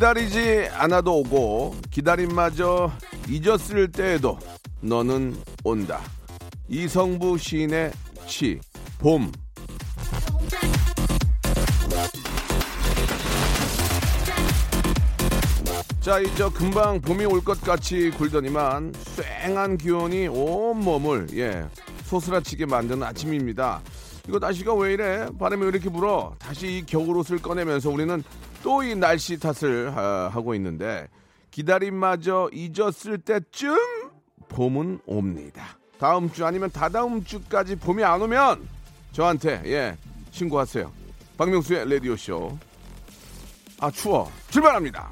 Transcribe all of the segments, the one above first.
기다리지 않아도 오고 기다림마저 잊었을 때에도 너는 온다. 이성부 시인의 시, 봄. 자, 이제 금방 봄이 올 것 같이 굴더니만 쌩한 기온이 온 몸을 예 소스라치게 만드는 아침입니다. 이거 날씨가 왜 이래? 바람이 왜 이렇게 불어? 다시 이 겨울옷을 꺼내면서 우리는 또 이 날씨 탓을 하, 하고 있는데 기다림마저 잊었을 때쯤 봄은 옵니다. 다음 주 아니면 다다음 주까지 봄이 안 오면 저한테 예 신고하세요. 박명수의 라디오 쇼. 아 추워. 출발합니다.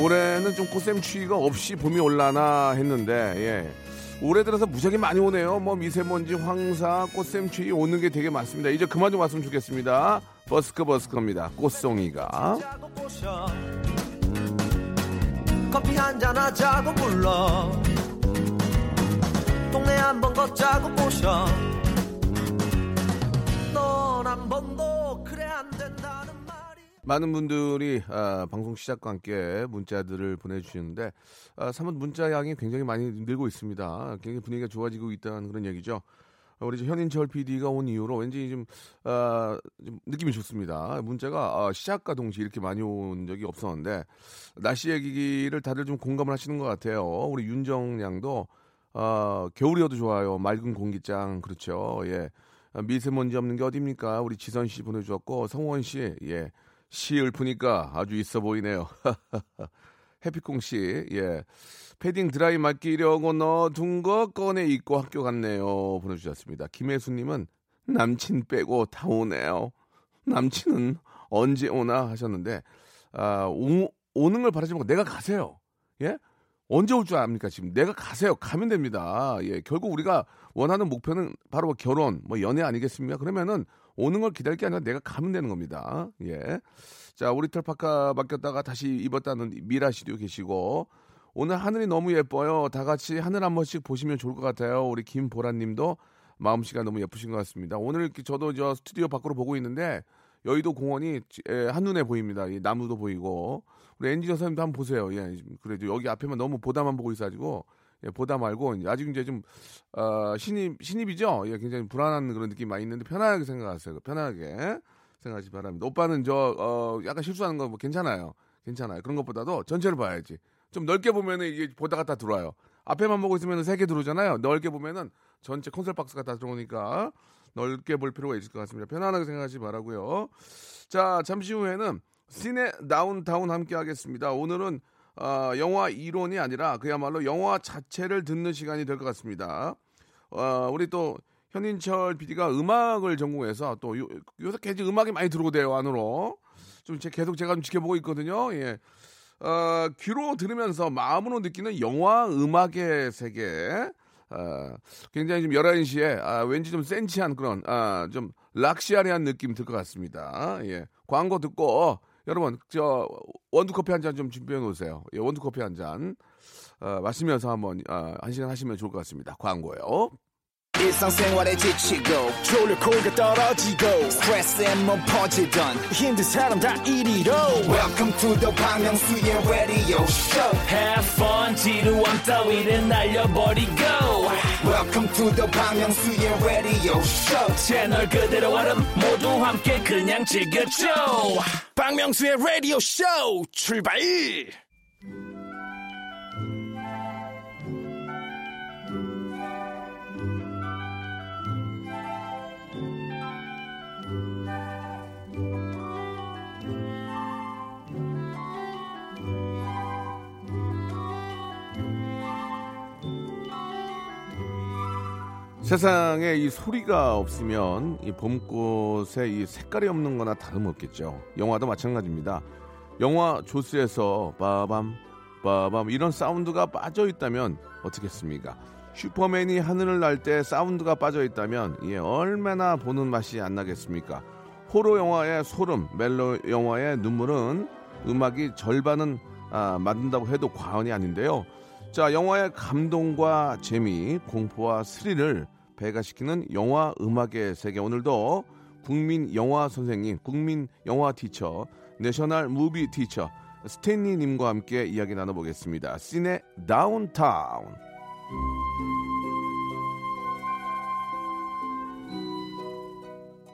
올해는 좀 꽃샘추위가 없이 봄이 올라나 했는데 예. 올해 들어서 무지하게 많이 오네요. 뭐 미세먼지, 황사, 꽃샘추위 오는 게 되게 많습니다. 이제 그만 좀 왔으면 좋겠습니다. 버스커 버스커입니다. 꽃송이가. 커피 한잔 하자고 불러 동네 한번 걷자고 모셔 넌한 번도 그래 안 된다는 말이 많은 분들이 아, 방송 시작과 함께 문자들을 보내주시는데 아, 사뭇 문자 양이 굉장히 많이 늘고 있습니다. 굉장히 분위기가 좋아지고 있다는 그런 얘기죠. 아, 우리 저 현인철 PD가 온 이후로 왠지 좀, 아, 좀 느낌이 좋습니다. 문자가 아, 시작과 동시에 이렇게 많이 온 적이 없었는데 날씨 얘기를 다들 좀 공감을 하시는 것 같아요. 우리 윤정 양도 아, 겨울이어도 좋아요. 맑은 공기장 그렇죠. 예. 아, 미세먼지 없는 게 어딥니까? 우리 지선 씨 보내주었고 성원 씨 예. 시을 푸니까 아주 있어 보이네요. 해피콩 씨, 예. 패딩 드라이 맡기려고 넣어둔 거 꺼내 입고 학교 갔네요. 보내주셨습니다. 김혜수님은 남친 빼고 다 오네요. 남친은 언제 오나 하셨는데, 아, 오, 오는 걸 바라지 말고 내가 가세요. 예? 언제 올 줄 압니까? 지금 내가 가세요. 가면 됩니다. 예, 결국 우리가 원하는 목표는 바로 결혼, 뭐 연애 아니겠습니까? 그러면은 오는 걸 기다릴 게 아니라 내가 가면 되는 겁니다. 예. 자, 우리 털 파카 맡겼다가 다시 입었다는 미라 씨도 계시고 오늘 하늘이 너무 예뻐요. 다 같이 하늘 한 번씩 보시면 좋을 것 같아요. 우리 김보라 님도 마음씨가 너무 예쁘신 것 같습니다. 오늘 이렇게 저도 저 스튜디오 밖으로 보고 있는데 여의도 공원이 예, 한눈에 보입니다. 이 나무도 보이고 우리 엔지니어 선생님도 한번 보세요. 예, 그래도 여기 앞에만 너무 보다만 보고 있어가지고 예, 보다 말고 아직 이제 좀 어, 신입 신입이죠. 예, 굉장히 불안한 그런 느낌 이 많이 있는데 편하게 생각하세요. 편하게 생각하시 기 바랍니다. 오빠는 저 어, 약간 실수하는 거 뭐 괜찮아요. 괜찮아요. 그런 것보다도 전체를 봐야지. 좀 넓게 보면은 이게 보다가 다 들어와요. 앞에만 보고 있으면 세개 들어오잖아요. 넓게 보면은 전체 콘솔 박스가 다 들어오니까 넓게 볼 필요가 있을 것 같습니다. 편안하게 생각하시 기 바라고요. 자, 잠시 후에는 시네 다운타운 함께 하겠습니다. 오늘은 어, 영화 이론이 아니라 그야말로 영화 자체를 듣는 시간이 될 것 같습니다. 어, 우리 또 현인철 PD가 음악을 전공해서 또 요, 요새 계속 음악이 많이 들어오대요 안으로 좀 제, 계속 제가 좀 지켜보고 있거든요. 예. 어, 귀로 들으면서 마음으로 느끼는 영화 음악의 세계. 어, 굉장히 좀 11시에 아, 왠지 좀 센치한 그런 아, 좀 락시아리한 느낌 들 것 같습니다. 예. 광고 듣고 여러분 저 원두 커피 한 잔 좀 준비해 놓으세요. 예, 원두 커피 한 잔. 어, 마시면서 한번 어, 한 시간 하시면 좋을 것 같습니다. 광고요. 지치고, 떨어지고, 퍼지던, welcome to the Bang Myung-soo's radio show Have fun 지루함 따위를 날려버리고 welcome to the Bang Myung-soo's radio show 채널 그대로 얼음 모두 함께 그냥 즐겨줘 박명수의 라디오 쇼 출발! 세상에 이 소리가 없으면 이 봄꽃에 이 색깔이 없는 거나 다름없겠죠. 영화도 마찬가지입니다. 영화 조스에서 빠밤 빠밤 이런 사운드가 빠져 있다면 어떻겠습니까? 슈퍼맨이 하늘을 날 때 사운드가 빠져 있다면 예, 얼마나 보는 맛이 안 나겠습니까? 호러 영화의 소름, 멜로 영화의 눈물은 음악이 절반은 아, 만든다고 해도 과언이 아닌데요. 자, 영화의 감동과 재미, 공포와 스릴을 배가시키는 영화 음악의 세계. 오늘도 국민 영화 선생님, 국민 영화 teacher, national movie teacher 스탠리 님과 함께 이야기 나눠보겠습니다. 시네 다운타운.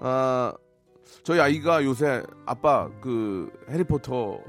아, 저희 아이가 요새 아빠 그 해리포터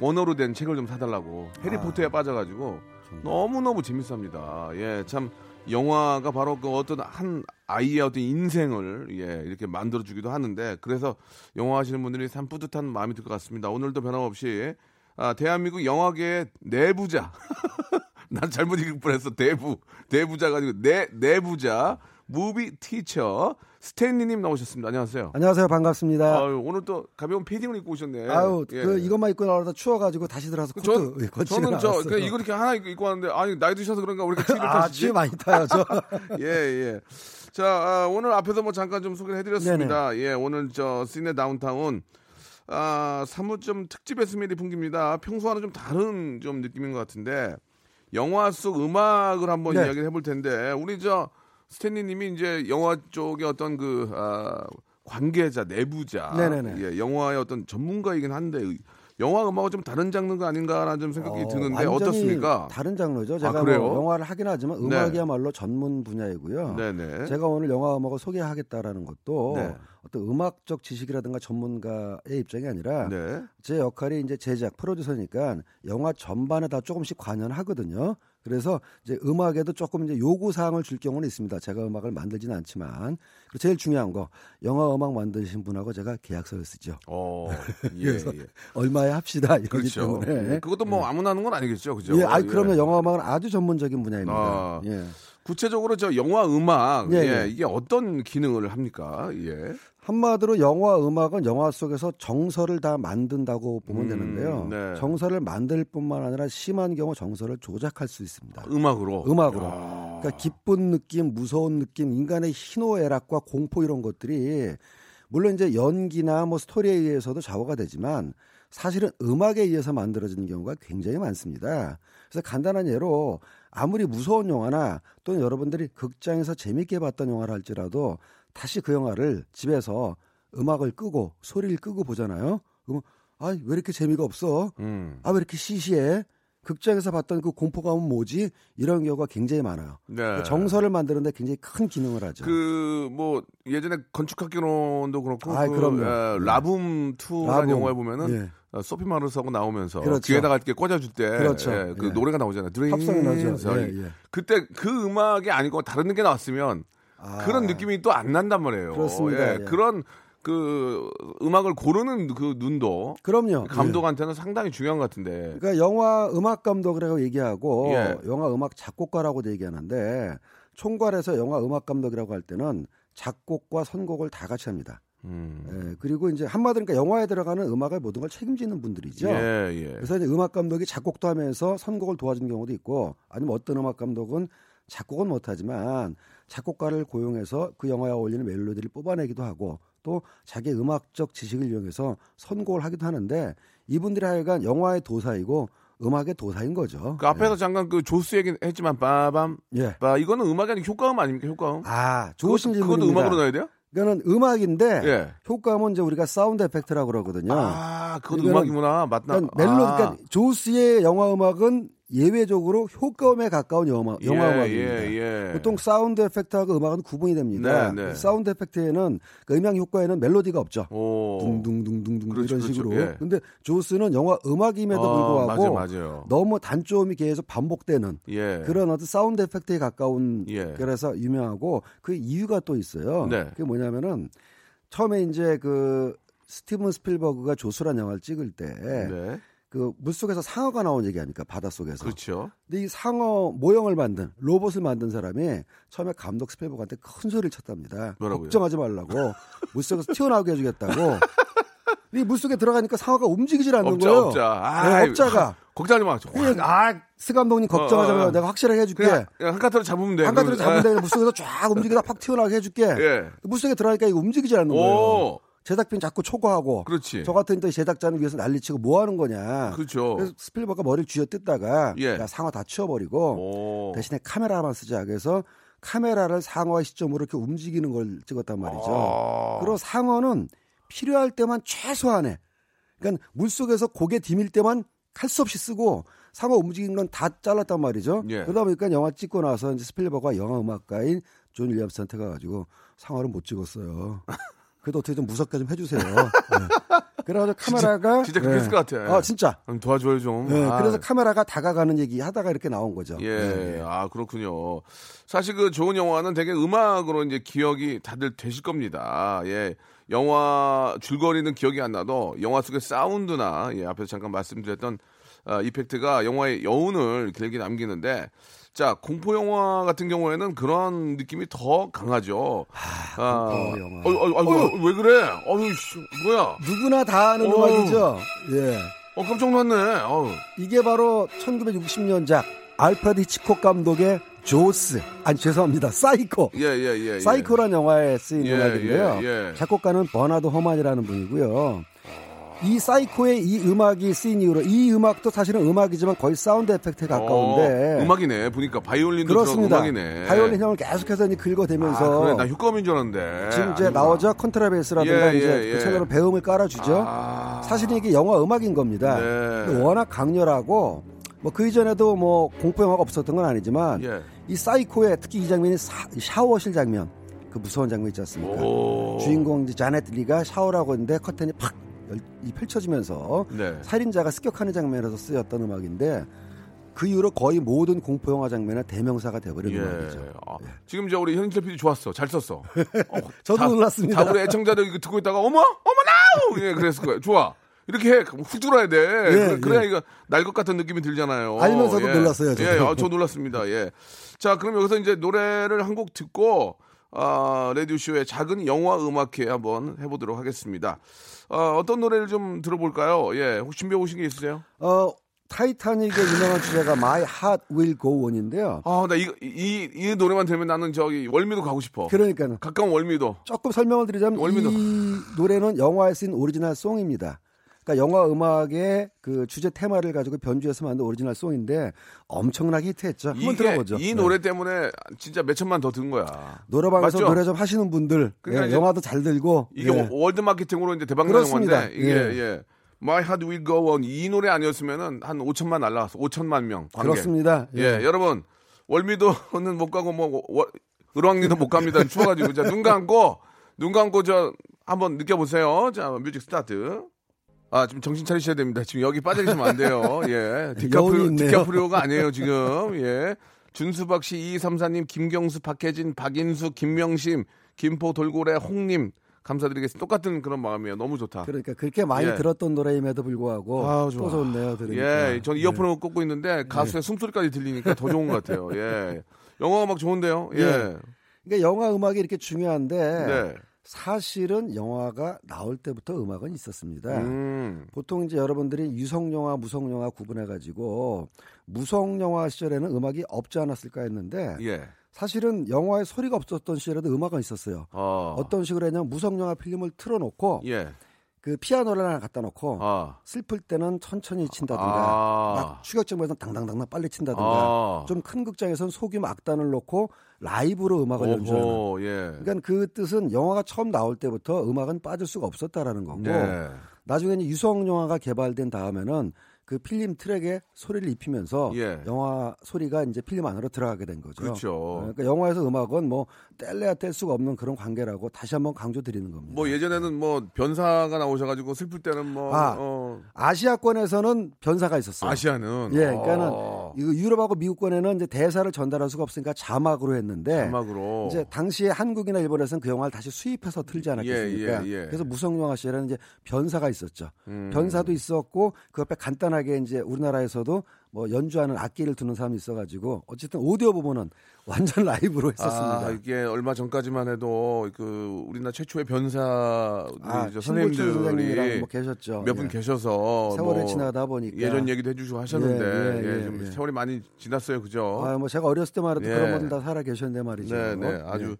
원어로 된 책을 좀 사달라고 해리포터에 빠져가지고 너무 너무 재밌습니다. 예, 참 영화가 바로 그 어떤 한 아이의 어떤 인생을 예 이렇게 만들어주기도 하는데 그래서 영화 하시는 분들이 참 뿌듯한 마음이 들 것 같습니다. 오늘도 변함없이 아, 대한민국 영화계의 내부자. 난 잘못 읽을 뻔했어. 대부. 대부자가 아니고 내 내부자 movie teacher 스탠리님 나오셨습니다. 안녕하세요. 안녕하세요. 반갑습니다. 아유, 오늘 또 가벼운 패딩을 입고 오셨네. 아유, 예. 그 이것만 입고 나오다 추워가지고 다시 들어서 코트 전, 거치고 저는 저. 그냥 이거 이렇게 하나 입고, 왔는데 아니 나이 드셔서 그런가 왜 이렇게 티를 아, 타시지? 추위 많이 타요, 저. 예, 예. 자, 아, 오늘 앞에서 뭐 잠깐 좀 소개를 해드렸습니다. 예, 오늘 저 시내 다운타운 아, 좀 특집의 스멜이 풍깁니다. 평소와는 좀 다른 좀 느낌인 것 같은데 영화 속 음악을 한번 네. 이야기를 해볼 텐데 우리 저 스탠리님이 이제 영화 쪽의 어떤 그 아, 관계자, 내부자, 네네네. 예, 영화의 어떤 전문가이긴 한데 영화 음악은 좀 다른 장르가 아닌가라는 좀 생각이 어, 드는데 어떻습니까? 다른 장르죠. 제가 그래요? 뭐 영화를 하긴 하지만 네. 음악이야말로 전문 분야이고요. 네네. 제가 오늘 영화 음악을 소개하겠다라는 것도 네. 어떤 음악적 지식이라든가 전문가의 입장이 아니라 네. 제 역할이 이제 제작 프로듀서니까 영화 전반에 다 조금씩 관여하거든요. 그래서 이제 음악에도 조금 이제 요구 사항을 줄 경우는 있습니다. 제가 음악을 만들지는 않지만 제일 중요한 거 영화 음악 만드신 분하고 제가 계약서를 쓰죠. 어, 예, 그래서 예. 얼마에 합시다 이러기 그렇죠. 때문에. 예, 그것도 뭐 아무나 하는 건 아니겠죠, 그죠? 예, 아 예. 그러면 영화 음악은 아주 전문적인 분야입니다. 아. 예. 구체적으로 저 영화 음악, 예, 예, 예. 이게 어떤 기능을 합니까? 예. 한마디로 영화 음악은 영화 속에서 정서를 다 만든다고 보면 음, 되는데요. 네. 정서를 만들 뿐만 아니라 심한 경우 정서를 조작할 수 있습니다. 음악으로. 음악으로. 야. 그러니까 기쁜 느낌, 무서운 느낌, 인간의 희노애락과 공포 이런 것들이 물론 이제 연기나 뭐 스토리에 의해서도 좌우가 되지만 사실은 음악에 의해서 만들어지는 경우가 굉장히 많습니다. 그래서 간단한 예로 아무리 무서운 영화나 또는 여러분들이 극장에서 재밌게 봤던 영화를 할지라도 다시 그 영화를 집에서 음악을 끄고 소리를 끄고 보잖아요. 그러면 아왜 이렇게 재미가 없어? 음. 아왜 이렇게 시시해? 극장에서 봤던 그 공포감은 뭐지? 이런 경우가 굉장히 많아요. 네. 정서를 만드는데 굉장히 큰 기능을 하죠. 그, 뭐, 예전에 건축학개론도 그렇고, 아이, 그, 그럼요. 에, 네. 라붐 2라는 라붐. 영화에 보면은 예. 어, 소피 마르스하고 나오면서 그렇죠. 귀에다가 이렇게 꽂아줄 때 그렇죠. 예, 그 예. 노래가 나오잖아요. 합성이 나죠. 예, 예. 그때 그 음악이 아니고 다른 게 나왔으면 아, 그런 느낌이 또 안 난단 말이에요. 그렇습니다. 예, 예. 그런 그 음악을 고르는 그 눈도 그럼요. 예. 감독한테는 상당히 중요한 것 같은데. 그러니까 영화 음악 감독이라고 얘기하고 예. 영화 음악 작곡가라고도 얘기하는데 총괄해서 영화 음악 감독이라고 할 때는 작곡과 선곡을 다 같이 합니다. 음. 예, 그리고 이제 한마디로 그러니까 영화에 들어가는 음악을 모든 걸 책임지는 분들이죠. 예, 예. 그래서 이제 음악 감독이 작곡도 하면서 선곡을 도와주는 경우도 있고 아니면 어떤 음악 감독은 작곡은 못하지만 작곡가를 고용해서 그 영화에 어울리는 멜로디를 뽑아내기도 하고 또 자기 음악적 지식을 이용해서 선곡을 하기도 하는데 이분들이 하여간 영화의 도사이고 음악의 도사인 거죠. 그 앞에서 잠깐 그 조스 얘기 했지만 빠밤 예. 빠 이거는 음악이 아니고 효과음 아닙니까 효과음? 아, 좋으신 질문입니다. 그것도 음악으로 넣어야 돼요? 이거는 음악인데 예. 효과음은 이제 우리가 sound effect라고 그러거든요. 아, 이거는 음악이구나. 맞나? 그러니까 멜로 아. 그러니까 조스의 영화 음악은 예외적으로 효과음에 가까운 영화, 영화 예, 음악입니다. 예, 예. 보통 sound effect하고 음악은 구분이 됩니다. 네, 네. sound effect에는 그 음향 효과에는 멜로디가 없죠. 오. 둥둥둥둥둥 그렇죠, 이런 그렇죠. 식으로. 예. 근데 조스는 영화 음악임에도 아, 불구하고 맞아요, 맞아요. 너무 단조음이 계속 반복되는 예. 그런 어떤 sound effect에 가까운 예. 그래서 유명하고 그 이유가 또 있어요. 네. 그게 뭐냐면은 처음에 이제 그 스티븐 스필버그가 조스란 영화를 찍을 때 네. 그 물속에서 상어가 나온 얘기 아닙니까? 바닷속에서. 그렇죠. 근데 이 상어 모형을 만든 로봇을 만든 사람이 처음에 감독 스펠버그한테 큰 소리를 쳤답니다. 뭐라고요? 걱정하지 말라고 물속에서 튀어나오게 해 주겠다고. 이 물속에 들어가니까 상어가 움직이질 않는 업자 거예요. 업자. 네, 아이, 업자가. 걱정하지 마. 그냥 아, 스 감독님 걱정하지 어, 어. 내가 확실하게 해줄게. 한 커트로 잡으면 돼. 한 그러면. 잡으면 돼. 물속에서 쫙 움직이다 팍 튀어나오게 해줄게. 예. 물속에 들어가니까 이거 움직이질 않는 거예요. 오. 제작비는 자꾸 초과하고. 그렇지. 저 같은 또 제작자는 위에서 난리치고 뭐 하는 거냐. 그렇죠. 그래서 스필버그가 머리를 쥐어뜯다가 예. 야 상어 다 치워버리고 오. 대신에 카메라만 쓰자 그래서 카메라를 상어의 시점으로 이렇게 움직이는 걸 찍었단 말이죠. 아. 그리고 상어는 필요할 때만 최소한의 그러니까 물속에서 고개 디밀 때만 할 수 없이 쓰고 상어 움직이는 건 다 잘랐단 말이죠. 예. 그러다 보니까 영화 찍고 나서 이제 스필버그가 영화 음악가인 존 윌리엄스한테 가가지고 상어를 못 찍었어요. 그래도 어떻게 좀 무섭게 좀 해주세요. 네. 그래가지고 카메라가 진짜 그렇게 했을 것 같아. 아 진짜. 좀 도와줘요 좀. 네, 아. 그래서 카메라가 다가가는 얘기 하다가 이렇게 나온 거죠. 예, 네. 아 그렇군요. 사실 그 좋은 영화는 되게 음악으로 이제 기억이 다들 되실 겁니다. 예, 영화 줄거리는 기억이 안 나도 영화 속의 sound나 예 앞에서 잠깐 말씀드렸던 아, effect가 영화의 여운을 길게 남기는데. 자 공포 영화 같은 경우에는 그런 느낌이 더 강하죠. 아, 공포 영화. 어, 어, 어, 왜 그래? 어유 뭐야? 누구나 다 아는 어. 음악이죠. 예. 어 깜짝 놀랐네. 어우. 이게 바로 1960년작 알프레드 히치콕 감독의 조스. 아니 죄송합니다. 사이코. 예, 예, 예. 예. 사이코란 영화에 쓰인 예, 음악인데요. 예, 예. 작곡가는 버나드 허만이라는 분이고요. 이 사이코의 이 음악이 쓰인 이후로 이 음악도 사실은 음악이지만 거의 sound effect에 가까운데 어, 음악이네. 보니까 바이올린도 그렇습니다. 음악이네. 바이올린 현을 계속해서 긁어대면서 아, 그래. 나 효과음인 줄 알았는데. 지금 이제. 나오죠 컨트라베이스라든가 예, 이제 예, 그 예. 첼로로 배음을 깔아주죠. 아. 사실은 이게 영화 음악인 겁니다. 네. 워낙 강렬하고 뭐 그 이전에도 뭐 공포 영화가 없었던 건 아니지만 예. 이 사이코의 특히 이 장면이 사- 샤워실 장면 그 무서운 장면 있지 않습니까? 오. 주인공 이제 자넷 리가 샤워를 하고 있는데 커튼이 팍 펼쳐지면서 네. 살인자가 습격하는 장면에서 쓰였던 음악인데 그 이후로 거의 모든 공포 영화 장면의 대명사가 돼버린 예. 음악이죠. 아, 지금 이제 우리 현인철 PD 좋았어. 잘 썼어. 어, 저도 다- 놀랐습니다. 다 우리 애청자들 이거 듣고 있다가 어머, 어머나! 예, 그랬을 거예요. 좋아. 이렇게 해. 훅 들어야 돼. 그래, 그래야 예. 이거 날 것 같은 느낌이 들잖아요. 알면서도 예. 놀랐어요, 저도. 예, 아, 저 놀랐습니다. 예. 자, 그럼 여기서 이제 노래를 한 곡 듣고 아, 라디오 쇼의 작은 영화 음악회 한번 해보도록 하겠습니다. 어, 어떤 노래를 좀 들어볼까요? 예, 혹시 준비해 오신 게 있으세요? 어 타이타닉의 유명한 주제가 My Heart Will Go On인데요. 아, 나 이, 이, 이 노래만 들으면 나는 저기 월미도 가고 싶어. 그러니까 가까운 월미도. 조금 설명을 드리자면 월미도. 이 노래는 영화에 쓰인 original song입니다. 그러니까 영화 음악의 그 주제 테마를 가지고 변주해서 만든 original song인데 엄청나게 히트했죠. 한번 들어보죠. 이 네. 노래 때문에 진짜 몇 천만 더 든 거야. 노래방에서 맞죠? 노래 좀 하시는 분들 그러니까 예, 영화도 잘 들고 이게 예. world 마케팅으로 이제 대박 난 그렇습니다. 영화인데 이게 예. 예. My Heart Will Go On 이 노래 아니었으면은 한 5천만 날라갔어. 5천만 명 관객. 그렇습니다. 예, 여러분 월미도는 못 가고 뭐 월- 을왕리도 못 갑니다. 추워가지고 자 눈 감고 눈 감고 저 한번 느껴보세요. 자 music start. 아 지금 정신 차리셔야 됩니다. 지금 여기 빠져 계시면 안 돼요. 예, 디카프리오. 디카프리오가 아니에요 지금. 예, 준수박 씨, 2234님, 김경수, 박혜진, 박인수, 김명심, 김포 돌고래, 홍님 감사드리겠습니다. 똑같은 그런 마음이에요. 너무 좋다. 그러니까 그렇게 많이 예. 들었던 노래임에도 불구하고 아우, 또 좋아. 좋네요. 들으니까. 예, 전 이어폰을 꽂고 있는데 가수의 숨소리까지 들리니까 더 좋은 것 같아요. 예, 영화 음악 좋은데요. 예, 예. 그러니까 영화 음악이 이렇게 중요한데 네. 사실은 영화가 나올 때부터 음악은 있었습니다. 음, 보통 이제 여러분들이 유성 영화, 무성 영화 구분해 가지고 무성 영화 시절에는 음악이 없지 않았을까 했는데 예, 사실은 영화에 소리가 없었던 시절에도 음악은 있었어요. 어, 어떤 식으로 했냐면 무성 영화 필름을 틀어놓고 예, 그 피아노를 하나 갖다 놓고 아, 슬플 때는 천천히 친다든가 아. 막 추격전에서는 당당당당 빨리 친다든가 아. 좀큰 극장에서는 소규모 악단을 놓고 라이브로 음악을 연주하는 예, 그러니까 그 뜻은 영화가 처음 나올 때부터 음악은 빠질 수가 없었다라는 거고 네. 나중에는 유성 영화가 개발된 다음에는 그 필름 트랙에 소리를 입히면서 예. 영화 소리가 이제 필름 안으로 들어가게 된 거죠. 그렇죠. 그러니까 영화에서 음악은 뭐 뗄래야 뗄 수가 없는 그런 관계라고 다시 한번 강조드리는 겁니다. 뭐 예전에는 뭐 변사가 나오셔가지고 슬플 때는 뭐 아, 어, 아시아권에서는 변사가 있었어요. 아시아는 예, 그러니까는 어, 이거 유럽하고 미국권에는 이제 대사를 전달할 수가 없으니까 자막으로 했는데 자막으로 이제 당시에 한국이나 일본에서는 그 영화를 다시 수입해서 틀지 않았겠습니까? 예, 예, 예. 그래서 무성 영화 시에는 이제 변사가 있었죠. 음. 변사도 있었고 그 옆에 간단하게 이제 우리나라에서도 뭐 연주하는 악기를 두는 사람이 있어가지고 어쨌든 오디오 부분은 완전 라이브로 했었습니다. 아, 이게 얼마 전까지만 해도 그 우리나라 최초의 변사 아, 선생님들이 뭐 계셨죠. 몇분 예. 계셔서 세월이 뭐 지나다 보니까 예전 얘기도 해주시고 하셨는데 예, 예, 예, 좀 예, 예. 세월이 많이 지났어요, 그죠? 아, 뭐 제가 어렸을 때만 해도 예. 그런 분들 다 살아 계셨는데 말이죠. 네, 네, 예. 아주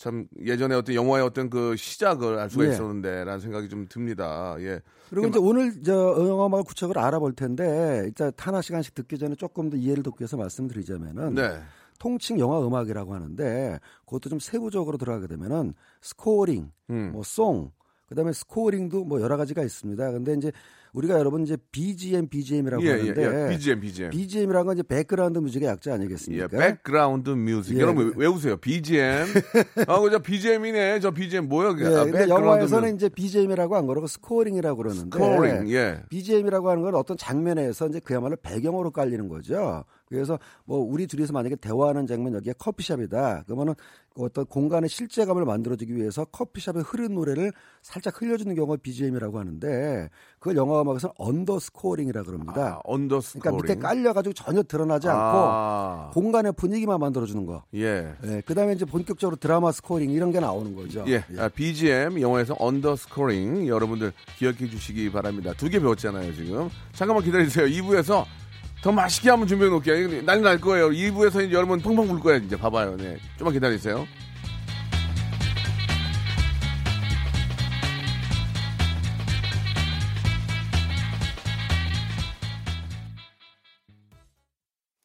참 예전에 어떤 영화의 어떤 그 시작을 알 수가 예. 있었는데라는 생각이 좀 듭니다. 예. 그리고 이제 오늘 저 영화음악 구체적으로 알아볼 텐데 일단 하나하나씩 듣기 전에 조금 더 이해를 돕기 위해서 말씀드리자면은 네. 통칭 영화 음악이라고 하는데 그것도 좀 세부적으로 들어가게 되면은 scoring, 음. 뭐 song, 그다음에 scoring도 뭐 여러 가지가 있습니다. 근데 이제 우리가 여러분 이제 BGM, BGM이라고 예, 예, 하는데 예. BGM, BGM. BGM이라는 건 이제 background music의 약자 예, 아니겠습니까? 백그라운드 뮤직. 예. 여러분 외우세요. BGM. 아, 그저 BGM이네. 저 BGM 뭐야? 그게? 예, 아, 근데 영화에서는 뮤직. 이제 BGM이라고 안 그러고 scoring이라고 그러는데 scoring. 예. BGM이라고 하는 건 어떤 장면에서 이제 그야말로 배경으로 깔리는 거죠. 그래서 뭐 우리 둘이서 만약에 대화하는 장면 여기가 커피숍이다. 그러면은 어떤 공간의 실제감을 만들어주기 위해서 커피숍에 흐른 노래를 살짝 흘려주는 경우가 BGM이라고 하는데 그걸 영화 음악에서는 underscoring이라고 그럽니다. 아, underscoring. 그러니까 밑에 깔려가지고 전혀 드러나지 않고 아, 공간의 분위기만 만들어주는 거. 예. 예, 그다음에 이제 본격적으로 드라마 scoring 이런 게 나오는 거죠. 예, 아, BGM 영화에서 언더스코링 여러분들 기억해 주시기 바랍니다. 두 개 배웠잖아요 지금. 잠깐만 기다리세요. 2부에서 더 맛있게 한번 준비해 놓을게요. 난리 날 거예요. 2부에서 이제 여러분 펑펑 불 거예요. 이제 봐봐요. 네, 좀만 기다리세요.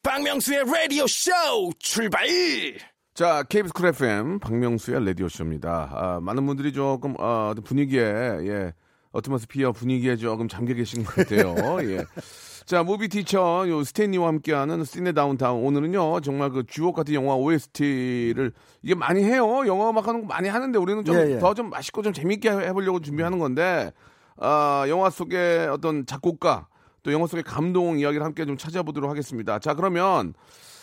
박명수의 라디오 쇼 출발! 자, KBS 쿨 FM 박명수의 라디오 쇼입니다. 아, 많은 분들이 조금 아, 분위기에 예, atmosphere 분위기에 조금 잠겨 계신 것 같아요. 예. 자, movie teacher 요 스탠리와 함께하는 시네 다운타운 오늘은요 정말 그 주옥 같은 영화 OST를 이게 많이 해요. 영화 음악 하는 거 많이 하는데 우리는 좀 예, 예. 더좀 맛있고 좀 재밌게 해보려고 준비하는 건데 아, 영화 속의 어떤 작곡가 또 영화 속의 감동 이야기를 함께 좀 찾아보도록 하겠습니다. 자, 그러면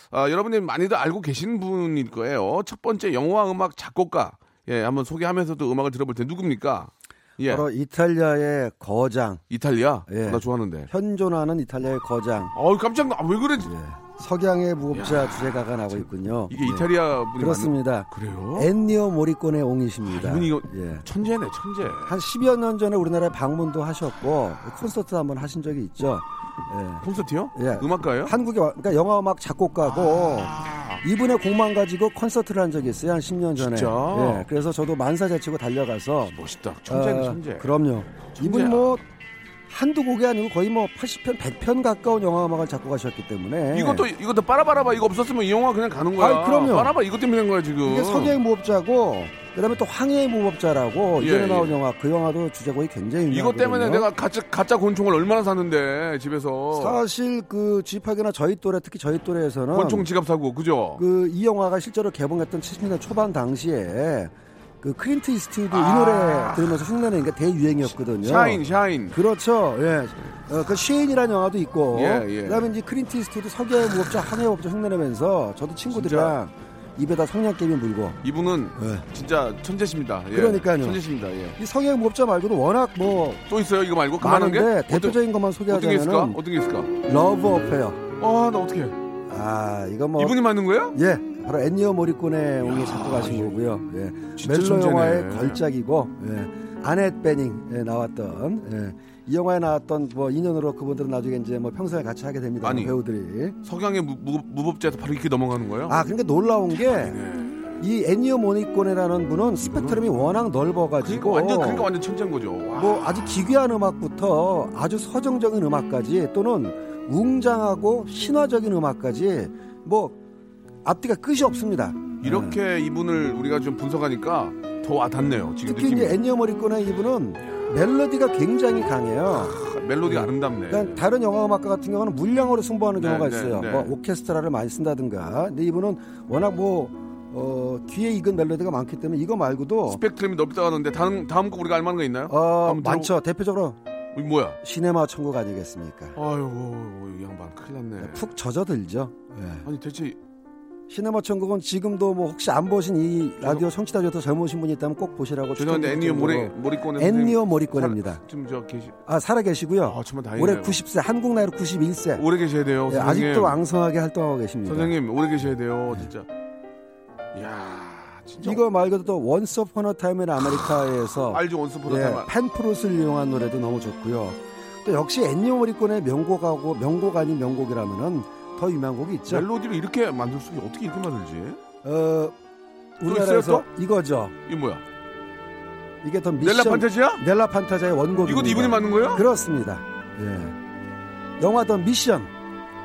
아, 여러분들이 많이들 알고 계신 분일 거예요. 첫 번째 영화 음악 작곡가. 예, 한번 소개하면서도 음악을 들어볼 때 누굽니까? 예. 바로 이탈리아의 거장, 이탈리아? 예. 나 좋아하는데. 현존하는 이탈리아의 거장, 어우, 깜짝 놀, 아, 왜 그래? 예, 석양의 무법자 주제가가 나고 있군요. 이게 예. 이탈리아 분이 그렇습니다. 그래요? 엔니오 모리꼬네 옹이십니다. 아, 이분이 이거 예. 천재네, 천재. 한 10여 년 전에 우리나라에 방문도 하셨고 콘서트 한번 하신 적이 있죠. 예. 콘서트요? 예. 음악가요? 한국의 와- 그러니까 영화 음악 작곡가고 아. 이분의 곡만 가지고 콘서트를 한 적이 있어요 한 10년 전에. 진짜? 예. 그래서 저도 만사 제치고 달려가서 멋있다. 천재네, 어, 천재. 그럼요. 이분 뭐 한두 곡이 아니고 거의 뭐 80편, 100편 가까운 영화 음악을 작곡 하셨기 때문에 이것도 이것도 빠라바라바 이거 없었으면 이 영화 그냥 가는 거야. 아이, 그럼요. 빠라바 이것 때문에 된 거야 지금. 이게 석양의 무법자고 그다음에 또 황해의 무법자라고 예, 이전에 예. 나온 영화 그 영화도 주제곡이 굉장히 유명하거든요. 이것 때문에 내가 가짜 가짜 곤충을 얼마나 샀는데 집에서 사실 그 지파게나 저희 또래 특히 저희 또래에서는 곤충 지갑 사고 그죠? 그 이 영화가 실제로 개봉했던 70년대 초반 당시에 그 크린트 이스트우드 이 아. 노래 들으면서 흉내내는 게 대유행이었거든요. 샤인 샤인. 그렇죠. 예. 어, 그 쉐인이라는 영화도 있고 예, 예. 그다음에 이제 크린트 이스트우드 석유의 무법자 항해의 법자 흉내내면서 저도 친구들이랑 입에다 성냥개비 물고 이분은 예. 진짜 천재십니다. 예. 그러니까요. 천재십니다. 예. 이 석양의 무법자 말고도 워낙 뭐 또 있어요 이거 말고 그만한 게? 대표적인 것만 어떤, 어떤 게 있을까? 어떤 게 있을까? Love Affair. 아 나 어떻게? 아 이거 뭐 이분이 만든 거예요? 예, 바로 엔니오 모리코네 옹이 작곡하신 거고요. 예, 멜로. 영화의 걸작이고 예, 아넷 베닝 예, 나왔던 예, 이 영화에 나왔던 뭐 인연으로 그분들은 나중에 이제 뭐 평생을 같이 하게 됩니다. 아니. 배우들이. 석양의 무, 무, 무 법자에서 바로 이렇게 넘어가는 거예요? 아 그러니까 놀라운 게이 엔니오 모리코네라는 분은 스펙트럼이 워낙 그러니까 넓어가지고 완전 그러니까 완전 천재인 거죠. 와. 뭐 아주 기괴한 음악부터 아주 서정적인 음악까지 또는 웅장하고 신화적인 음악까지 뭐 앞뒤가 끝이 없습니다. 이렇게 이분을 우리가 좀 분석하니까 더 와닿네요. 지금 특히 느낌이. 이제 엔니오 모리코네 이분은 멜로디가 굉장히 강해요. 멜로디가 아름답네. 그러니까 다른 영화 음악가 같은 경우는 물량으로 승부하는 네, 경우가 네, 있어요. 네. 뭐 오케스트라를 많이 쓴다든가. 근데 이분은 워낙 뭐 어, 귀에 익은 멜로디가 많기 때문에 이거 말고도 스펙트럼이 넓다고 하는데 다음 다음 곡 우리가 알만한 거 있나요? 어, 많죠. 대표적으로 이거 뭐야? 시네마 천국 아니겠습니까? 아유 이 양반 큰일 났네. 푹 젖어들죠. 예. 아니 대체 시네마 천국은 지금도 뭐 혹시 안 보신 이 라디오 청취자 중에 더 젊으신 분이 있다면 꼭 보시라고 죄송한데 엔니오 모리 모리꼬네 엔니오 모리꼬네입니다. 좀저 계시 아 살아 계시고요. 아 정말 다행이네요. 올해 90세, 한국 나이로 91세. 오래 계셔야 돼요. 예. 아직도 왕성하게 활동하고 계십니다. 선생님 오래 계셔야 돼요. 진짜. 이야 진짜. 이거 말고도 또 Once Upon a Time in America에서 알죠 Once Upon 예, 다 팬플루트를 이용한 노래도 너무 좋고요. 또 역시 엔니오 모리코네의 명곡하고 명곡 아닌 명곡이라면은 더 유명한 곡이 있죠. 멜로디를 이렇게 만들 수 있게 어떻게 이렇게 만들지? 어, 우리나라에서 이거죠. 이 뭐야? 이게 The Mission Nella Fantasia야? Nella Fantasia의 원곡입니다. 이것도 이분이 만든 거예요? 그렇습니다. 예. 영화 The Mission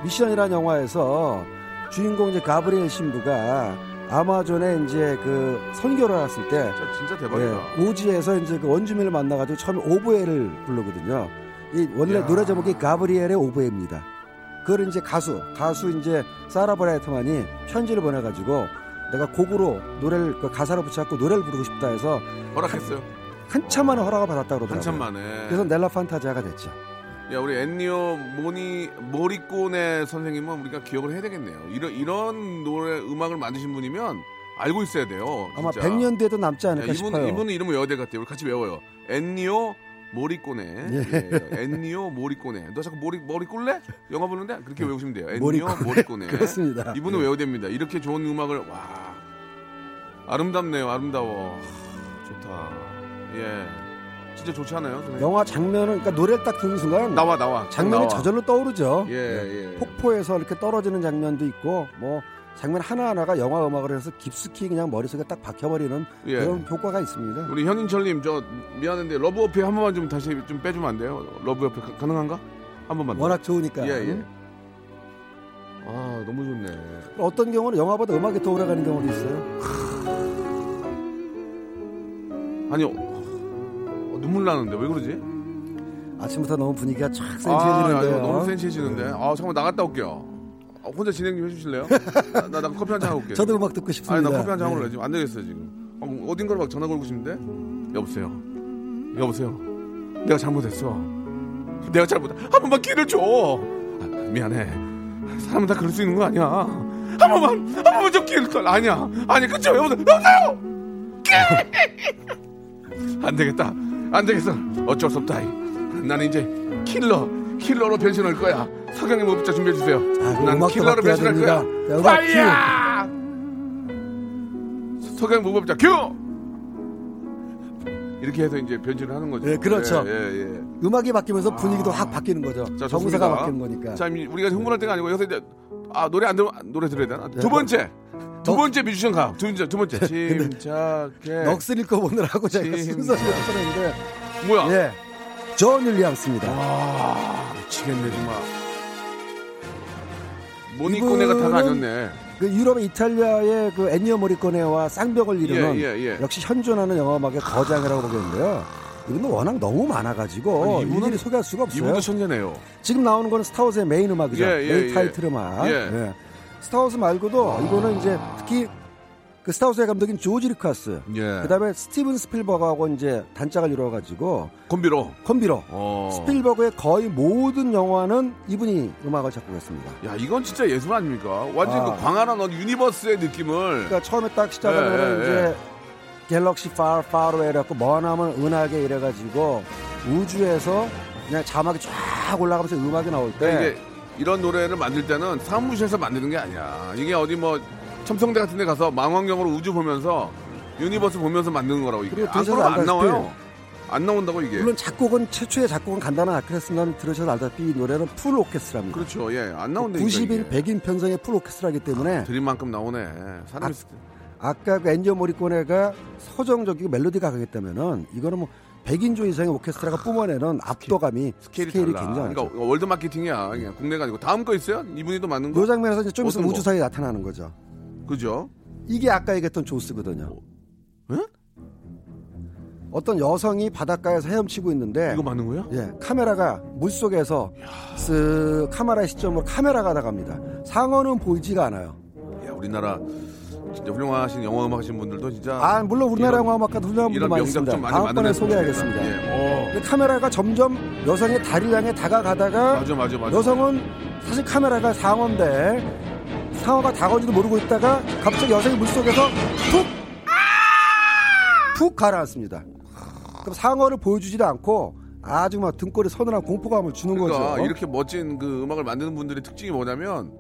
Mission이라는 영화에서 주인공 이제 가브리엘 신부가 아마존에 이제 그 선교를 왔을 때 진짜, 대박이다. 예, 오지에서 이제 그 원주민을 만나가지고 처음에 오보에를 불거든요. 이 원래 야. 노래 제목이 가브리엘의 오보에입니다. 그걸 이제 가수 가수 이제 사라 브라이트만이 편지를 보내가지고 내가 곡으로 노래를 그 가사를 붙여갖고 노래를 부르고 싶다 해서 허락했어요. 한참 만에 허락을 받았다 그러더라고요. 한참 만에. 그래서 넬라 판타지아가 됐죠. 야 우리 엔니오 모니 모리꼬네 선생님은 우리가 기억을 해야 되겠네요. 이런 이런 노래 음악을 만드신 분이면 알고 있어야 돼요. 아마 진짜. 100년 뒤에도 남지 야, 않을까 이분 싶어요. 이분은 이름은 외워야 될 것 같아요. 우리 같이 외워요. 엔니오 모리꼬네. 예. 엔니오 모리꼬네. 너 자꾸 모리 머리 꼴래? 영화 보는데 그렇게 외우시면 돼요. 엔니오 모리꼬네. 그렇습니다. 이분은 예. 외워야 됩니다. 이렇게 좋은 음악을 와 아름답네요. 아름다워. 하, 좋다. 예. 진짜 좋지 않아요? 선생님? 영화 장면은 그러니까 노래를 딱 듣는 순간 나와 나와. 장면이 나와. 저절로 떠오르죠. 예, 예. 폭포에서 이렇게 떨어지는 장면도 있고 뭐 장면 하나하나가 영화 음악을 해서 깊숙이 그냥 머릿속에 딱 박혀버리는 예. 그런 효과가 있습니다. 우리 현인철님 저 미안한데 Love Affair 한 번만 좀 다시 좀 빼주면 안 돼요? Love Affair 가- 가능한가? 한 번만. 더. 워낙 좋으니까. 예 예. 아 너무 좋네. 어떤 경우는 영화보다 음악이 더 오래가는 경우도 있어요. 아니 어, 어, 눈물 나는데 왜 그러지? 아침부터 너무 분위기가 쫙 아, 센치해지는데요. 아니, 너무 센치해지는데. 아 잠깐 만 나갔다 올게요. 아, 혼자 진행 좀 해주실래요? 나, 나, 나 커피 한 잔 하고 올게요. 저도 음악 듣고 아니 싶습니다. 나 커피 한 잔 하고 네. 올래 지금 안 되겠어요 지금. 어, 어딘가로 막 전화 걸고 싶은데 여보세요. 여보세요. 내가 잘못했어. 내가 잘못. 한 번만 기회를 줘. 아, 미안해. 사람은 다 그럴 수 있는 거 아니야. 한 번만 한 번만 좀 기회를 줘. 아니야. 아니 그쵸 여보세요. 여보세요. 안 되겠다. 안 되겠어. 어쩔 수 없다. 나는 이제 킬러 킬러로 변신할 거야. 서경의 모습자 준비해 주세요. 아, 난 킬러로 변신할 됩니다. 거야. 파이야! 서경 무법자 큐! 이렇게 해서 이제 변신을 하는 거죠. 예, 그렇죠. 예, 예, 예. 음악이 바뀌면서 분위기도 확 바뀌는 거죠. 자, 정서가. 바뀌는 거니까. 자, 이- 우리가 흥분할 때가 아니고 여기서 이제 아 노래 안 들으면 노래 들어야 되나? 네, 두 번째, 두 너- 번째 뮤지션 가. 두 번째, 두 번째. 침착해. 넋을 잃어보느라고 제가 네. 진- 순서를 못하는데 뭐야? 예, 존 윌리엄스입니다. 아 미치겠네 정말. 다가 이분은 아니었네. 그 유럽 이탈리아의 그 엔니오 모리코네와 쌍벽을 이루는 예, 예, 예. 역시 현존하는 영화음악의 거장이라고 보겠는데요. 이분도 워낙 너무 많아가지고 아니, 이분은- 소개할 수가 없어요. 이분도 천재네요. 지금 나오는 건 스타워즈의 메인 음악이죠. 예, 예, 메인 예. 타이틀 음악. 스타워즈 말고도 이거는 이제 특히 그 스타워즈의 감독인 조지 루카스. 예. 그다음에 스티븐 스필버그하고 이제 단짝을 이루어 가지고 콤비로. 콤비로 어. 스필버그의 거의 모든 영화는 이분이 음악을 작곡했습니다. 야 이건 진짜 예술 아닙니까? 완전 아. 그 광활한 universe의 느낌을 그러니까 처음에 딱 시작하면 예, 예, 이제 galaxy far far away 이래갖고 머나먼 은하계 이래가지고 우주에서 그냥 자막이 쫙 올라가면서 음악이 나올 때 이런 노래를 만들 때는 사무실에서 만드는 게 아니야. 이게 어디 뭐 첨성대 같은 데 가서 망원경으로 우주 보면서 universe 보면서 만드는 거라고 이게. 그리고 안, 들으셔서 나와요. 안 나온다고 이게. 물론 작곡은 최초의 작곡은 간단한 아크레스만 들으셔서 알다시피 이 노래는 full 오케스트라입니다. 그렇죠. 예. 안 나온다니까. 90인, 이게. 100인 편성의 full 오케스트라이기 때문에 드림 만큼 나오네. 사람이 아까 그 엔니오 모리코네가 서정적이고 멜로디가 강했다면은 이거는 뭐 100인조 이상의 오케스트라가 뿜어내는 압도감이 스케일이, 스케일이. 굉장하죠. 그러니까 world 마케팅이야. 그냥 국내가 아니고 다음 거 있어요? 이분이 또 맞는 거? 이 장면에서 이제 좀 있으면? 우주선이 나타나는 거죠. 그죠? 이게 아까 얘기했던 조스거든요. 에? 어떤 여성이 바닷가에서 헤엄치고 있는데 이거 맞는 거야? 예, 카메라가 물 속에서 쓱 카메라 시점으로 카메라가 나갑니다. 상어는 보이지가 않아요. 야, 우리나라 진짜 훌륭하신 영화 음악 하신 분들도 진짜 아 물론 우리나라 영화 음악가도 훌륭한 분들 많이 다음번에 소개하겠습니다. 예. 근데 카메라가 점점 여성의 다리를 향해 다가가다가 맞아 맞아 맞아. 여성은 사실 카메라가 상어인데 상어가 다가오지도 모르고 있다가 갑자기 여성이 물속에서 툭! 푹 가라앉습니다. 그럼 상어를 보여주지도 않고 아주 막 등골에 서늘한 공포감을 주는 그러니까 거죠. 이렇게 멋진 그 음악을 만드는 분들의 특징이 뭐냐면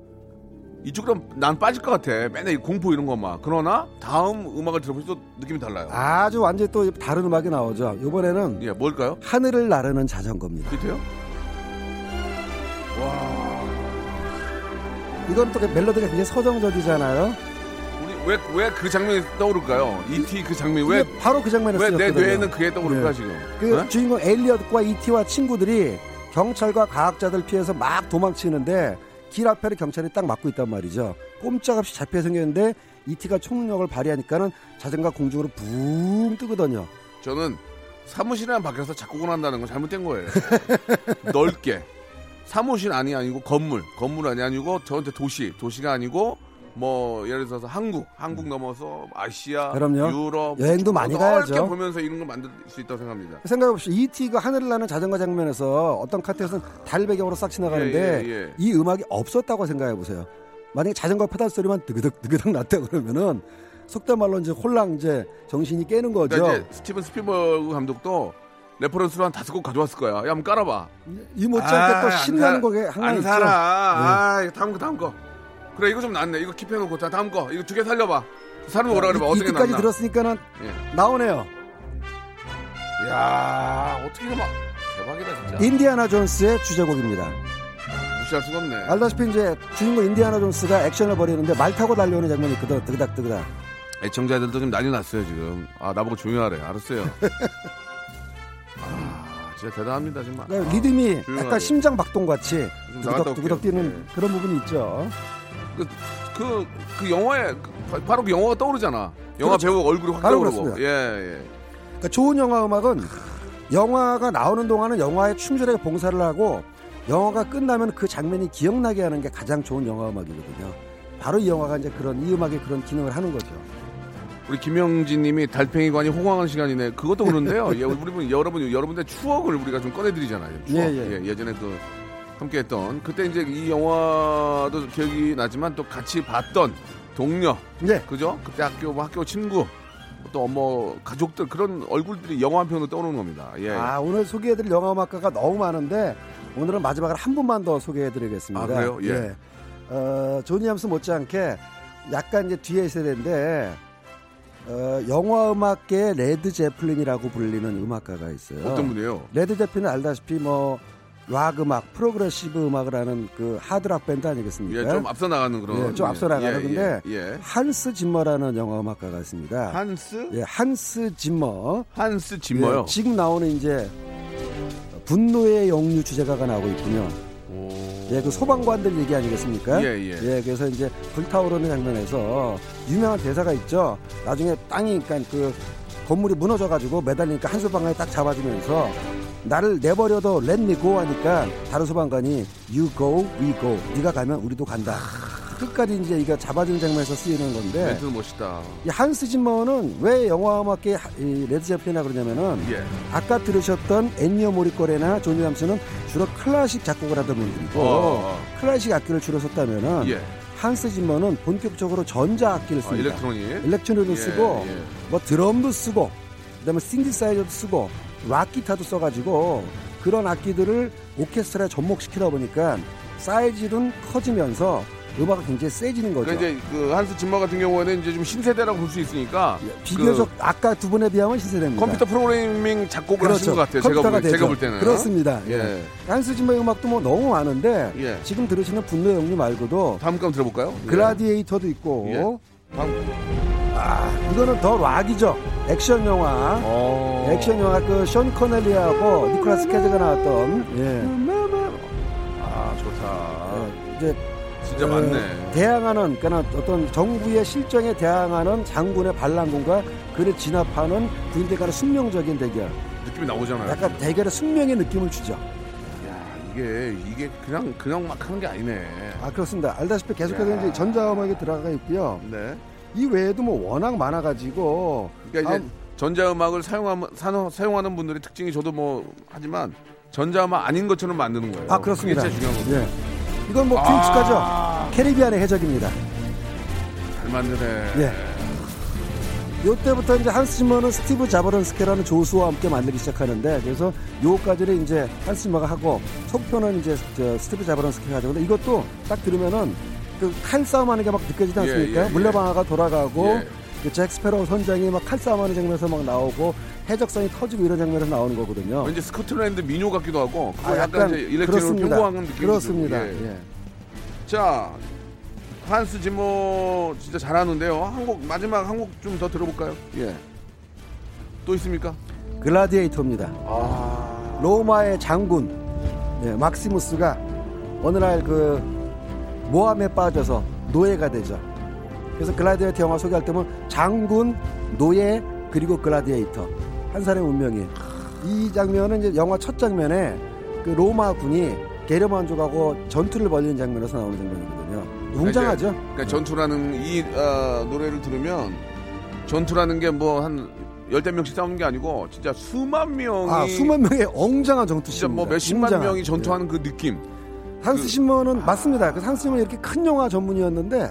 이쪽으로 난 빠질 것 같아. 맨날 이 공포 이런 것만. 그러나 다음 음악을 들어보면 또 느낌이 달라요. 아주 완전히 또 다른 음악이 나오죠. 이번에는 예, 뭘까요? 하늘을 나르는 자전거입니다. 밑에요? 이건 또 멜로디가 굉장히 서정적이잖아요. 우리 왜왜그 장면이 떠오를까요? E.T. 그 장면이 왜 바로 그 장면에 왜내 쓰였거든요. 뇌에는 그게 떠오를까 네. 지금? 그 어? 주인공 엘리엇과 이티와 친구들이 경찰과 과학자들 피해서 막 도망치는데 길 앞에를 경찰이 딱 막고 있단 말이죠. 꼼짝없이 잡혀 생겼는데 이티가 총력을 발휘하니까는 자전거 공중으로 붕 뜨거든요. 저는 사무실이랑 밖에서 작곡을 한다는 건 잘못된 거예요. 넓게 사무실 아니 아니고 건물 건물 아니 아니고 저한테 도시 도시가 아니고 뭐 예를 들어서 한국 한국 넘어서 아시아 그럼요. 유럽 여행도 많이 넓게 가야죠. 보면서 이런 걸 만들 수 있다고 생각합니다. 생각해 봅시다. 이티가 하늘을 나는 자전거 장면에서 어떤 컷에서는 달 배경으로 싹 지나가는데 예, 예, 예. 이 음악이 없었다고 생각해 보세요. 만약에 자전거 페달 소리만 드그덕 드그덕 났다 그러면은 속된 말로 이제 홀랑 이제 정신이 깨는 거죠. 그러니까 이제 스티븐 스필버그 감독도 reference로 한 다섯 곡 가져왔을 거야. 야 한번 깔아봐. 이 못지않게 아, 또안 신나는 사- 곡에 하나 안 있죠. 살아. 네. 아, 이거 다음 거 다음 거. 그래 이거 좀 낫네. 이거 keep해놓고 자 다음 거. 이거 두 개 살려봐. 사람 오라 그래봐. 이, 어떻게 이까지 낫나? 들었으니까는 예. 나오네요. 야 어떻게 이거 막 대박이다 진짜. 인디아나 존스의 주제곡입니다. 무시할 수가 없네. 알다시피 이제 주인공 인디아나 존스가 액션을 벌이는데 말 타고 달려오는 장면이 있거든. 뜨그닥 뜨그닥. 애청자들도 좀 난리 났어요 지금. 아 나보고 조용히 하래. 알았어요. 아 진짜 대단합니다 정말. 아, 리듬이 조용하게. 약간 심장 박동 같이 좀 나갔다 두구덕 두구덕 올게요. 뛰는 예. 그런 부분이 있죠. 그, 그 영화에 그, 바- 바로 그 영화가 떠오르잖아. 영화 그렇죠. 배우 얼굴이 확 떠오르고. 예 예. 그러니까 좋은 영화 음악은 영화가 나오는 동안은 영화에 충실하게 봉사를 하고 영화가 끝나면 그 장면이 기억나게 하는 게 가장 좋은 영화 음악이거든요. 바로 이 영화가 이제 그런 이 음악이 그런 기능을 하는 거죠. 우리 김영진님이 달팽이관이 호강하는 시간이네. 그것도 그런데요. 예, 우리 분 여러분 여러분들 추억을 우리가 좀 꺼내드리잖아요. 추억. 예, 예. 전에그 함께했던 그때 이제 이 영화도 기억이 나지만 또 같이 봤던 동료, 네. 그죠? 그때 학교 뭐 학교 친구 또뭐 가족들 그런 얼굴들이 영화 한 편으로 떠오르는 겁니다. 예. 아 오늘 소개해드릴 영화 음악가가 너무 많은데 오늘은 마지막으로 한 분만 더 소개해드리겠습니다. 아, 그래요? 예. 어, 존 윌리암스 못지않게 약간 이제 뒤에 있어야 되는데 어, 영화 음악계의 레드 제플린이라고 불리는 음악가가 있어요. 어떤 분이에요? 레드 제플린은 알다시피 뭐 락 음악, progressive 음악을 하는 그 하드락 밴드 아니겠습니까? 예, 좀 앞서 나가는 그런. 예, 좀 앞서 나가는 예, 예, 예. 한스 짐머라는 영화 음악가가 있습니다. 한스 예, 한스 짐머. 한스 짐머요. 예, 지금 나오는 이제 분노의 역류 주제가가 나오고 있군요. 오. 예, 그 소방관들 얘기 아니겠습니까? 예, 예. 그래서 이제 불타오르는 장면에서 유명한 대사가 있죠. 나중에 땅이, 그러니까 그 건물이 무너져가지고 매달리니까 한 소방관이 딱 잡아주면서 나를 내버려도 let me go 하니까 다른 소방관이 you go, we go. 네가 가면 우리도 간다. 끝까지 이제 이거 잡아주는 장면에서 쓰이는 건데 멘트는 멋있다. 이 한스 짐머는 왜 영화 음악계 이 레드 제플린이라 그러냐면은 예. 아까 들으셨던 엔니오 모리꼬네나 존 윌리암스는 주로 클래식 작곡을 하던 분들이고 어. 클래식 악기를 주로 썼다면은 예. 한스 짐머는 본격적으로 전자 악기를 아, 씁니다. electronic. electronic을 예, 쓰고 예. 뭐 드럼도 쓰고 그다음에 신디사이저도 쓰고 락 기타도 써가지고 그런 악기들을 오케스트라에 접목시키다 보니까 사이즈는 커지면서 음악이 굉장히 세지는 거죠. 그러니까 이제 그 한스 짐머 같은 경우에는 이제 좀 신세대라고 볼 수 있으니까 비교적 아까 두 분에 비하면 신세대입니다. 그 컴퓨터 프로그래밍 작곡을 그렇죠. 하신 것 같아요. 제가 컴퓨터가 볼, 제가. 볼 때는. 그렇습니다. 예. 예. 한스 짐머의 음악도 뭐 너무 많은데 예. 지금 들으시는 분노의 역류 말고도 다음 거 한번 들어볼까요? 예. 글라디에이터도 있고 예. 다음. 아 이거는 더 락이죠. 액션 영화. 어. 액션 영화 그 션 커넬리하고 니콜라스 케즈가 나왔던 예. 아 좋다. 어, 이제 진짜 어, 많네. 대항하는 그러니까 어떤 정부의 실정에 대항하는 장군의 반란군과 그를 진압하는 군대 간의 숙명적인 대결. 느낌이 나오잖아요. 약간 대결의 숙명의 느낌을 주죠. 야 이게 이게 그냥 그냥 막 하는 게 아니네. 아 그렇습니다. 알다시피 계속해서 야. 이제 전자음악이 들어가 있고요. 네. 이 외에도 뭐 워낙 많아가지고 그러니까 이제 아, 전자음악을 사용하는 사용- 사용하는 분들의 특징이 저도 뭐 하지만 전자음악 아닌 것처럼 만드는 거예요. 아 그렇습니다. 그게 제일 중요한. 예. 이건 뭐 아. 빈축하죠. 캐리비안의 해적입니다. 잘 만드네. 예. 요때부터 이제 한스 짐머는 스티브 자브론스키라는 조수와 함께 만들기 시작하는데 그래서 요까지를 이제 한스 짐머가 하고 속편은 이제 저 스티브 자브론스키가 하죠. 근데 이것도 딱 들으면은 그 칼 싸움하는 게 막 느껴지지 예, 않습니까? 예, 예. 물레방아가 돌아가고 예. 그 잭스페로 선장이 막 칼싸움하는 장면에서 막 나오고 해적선이 터지고 이런 장면에서 나오는 거거든요. 왠지 스코틀랜드 민요 같기도 하고 아, 약간, 이제 일렉트로 그렇습니다. 평범한 느낌이 그렇습니다. 예. 예. 자 한스 지모 진짜 잘하는데요. 한곡 마지막 한 곡 좀 더 들어볼까요? 예. 또 있습니까? 글라디에이터입니다. 아 로마의 장군 예, 막시무스가 어느 날 그 모함에 빠져서 노예가 되죠. 그래서 글라디에이터 영화 소개할 때면 장군, 노예 그리고 글라디에이터 한 사람의 운명이 이 장면은 이제 영화 첫 장면에 그 로마 군이 게르만족하고 전투를 벌이는 장면에서 나오는 장면이거든요. 웅장하죠. 그러니까 전투라는 이 어, 노래를 들으면 전투라는 게 뭐 한 열댓 명씩 싸우는 게 아니고 진짜 수만 명이 아 수만 명의 엉장한 전투 진짜 씬뭐 몇십만 명이 전투하는 그 느낌. 한스 그- 신머는 맞습니다. 그 한스 신머는 이렇게 큰 영화 전문이었는데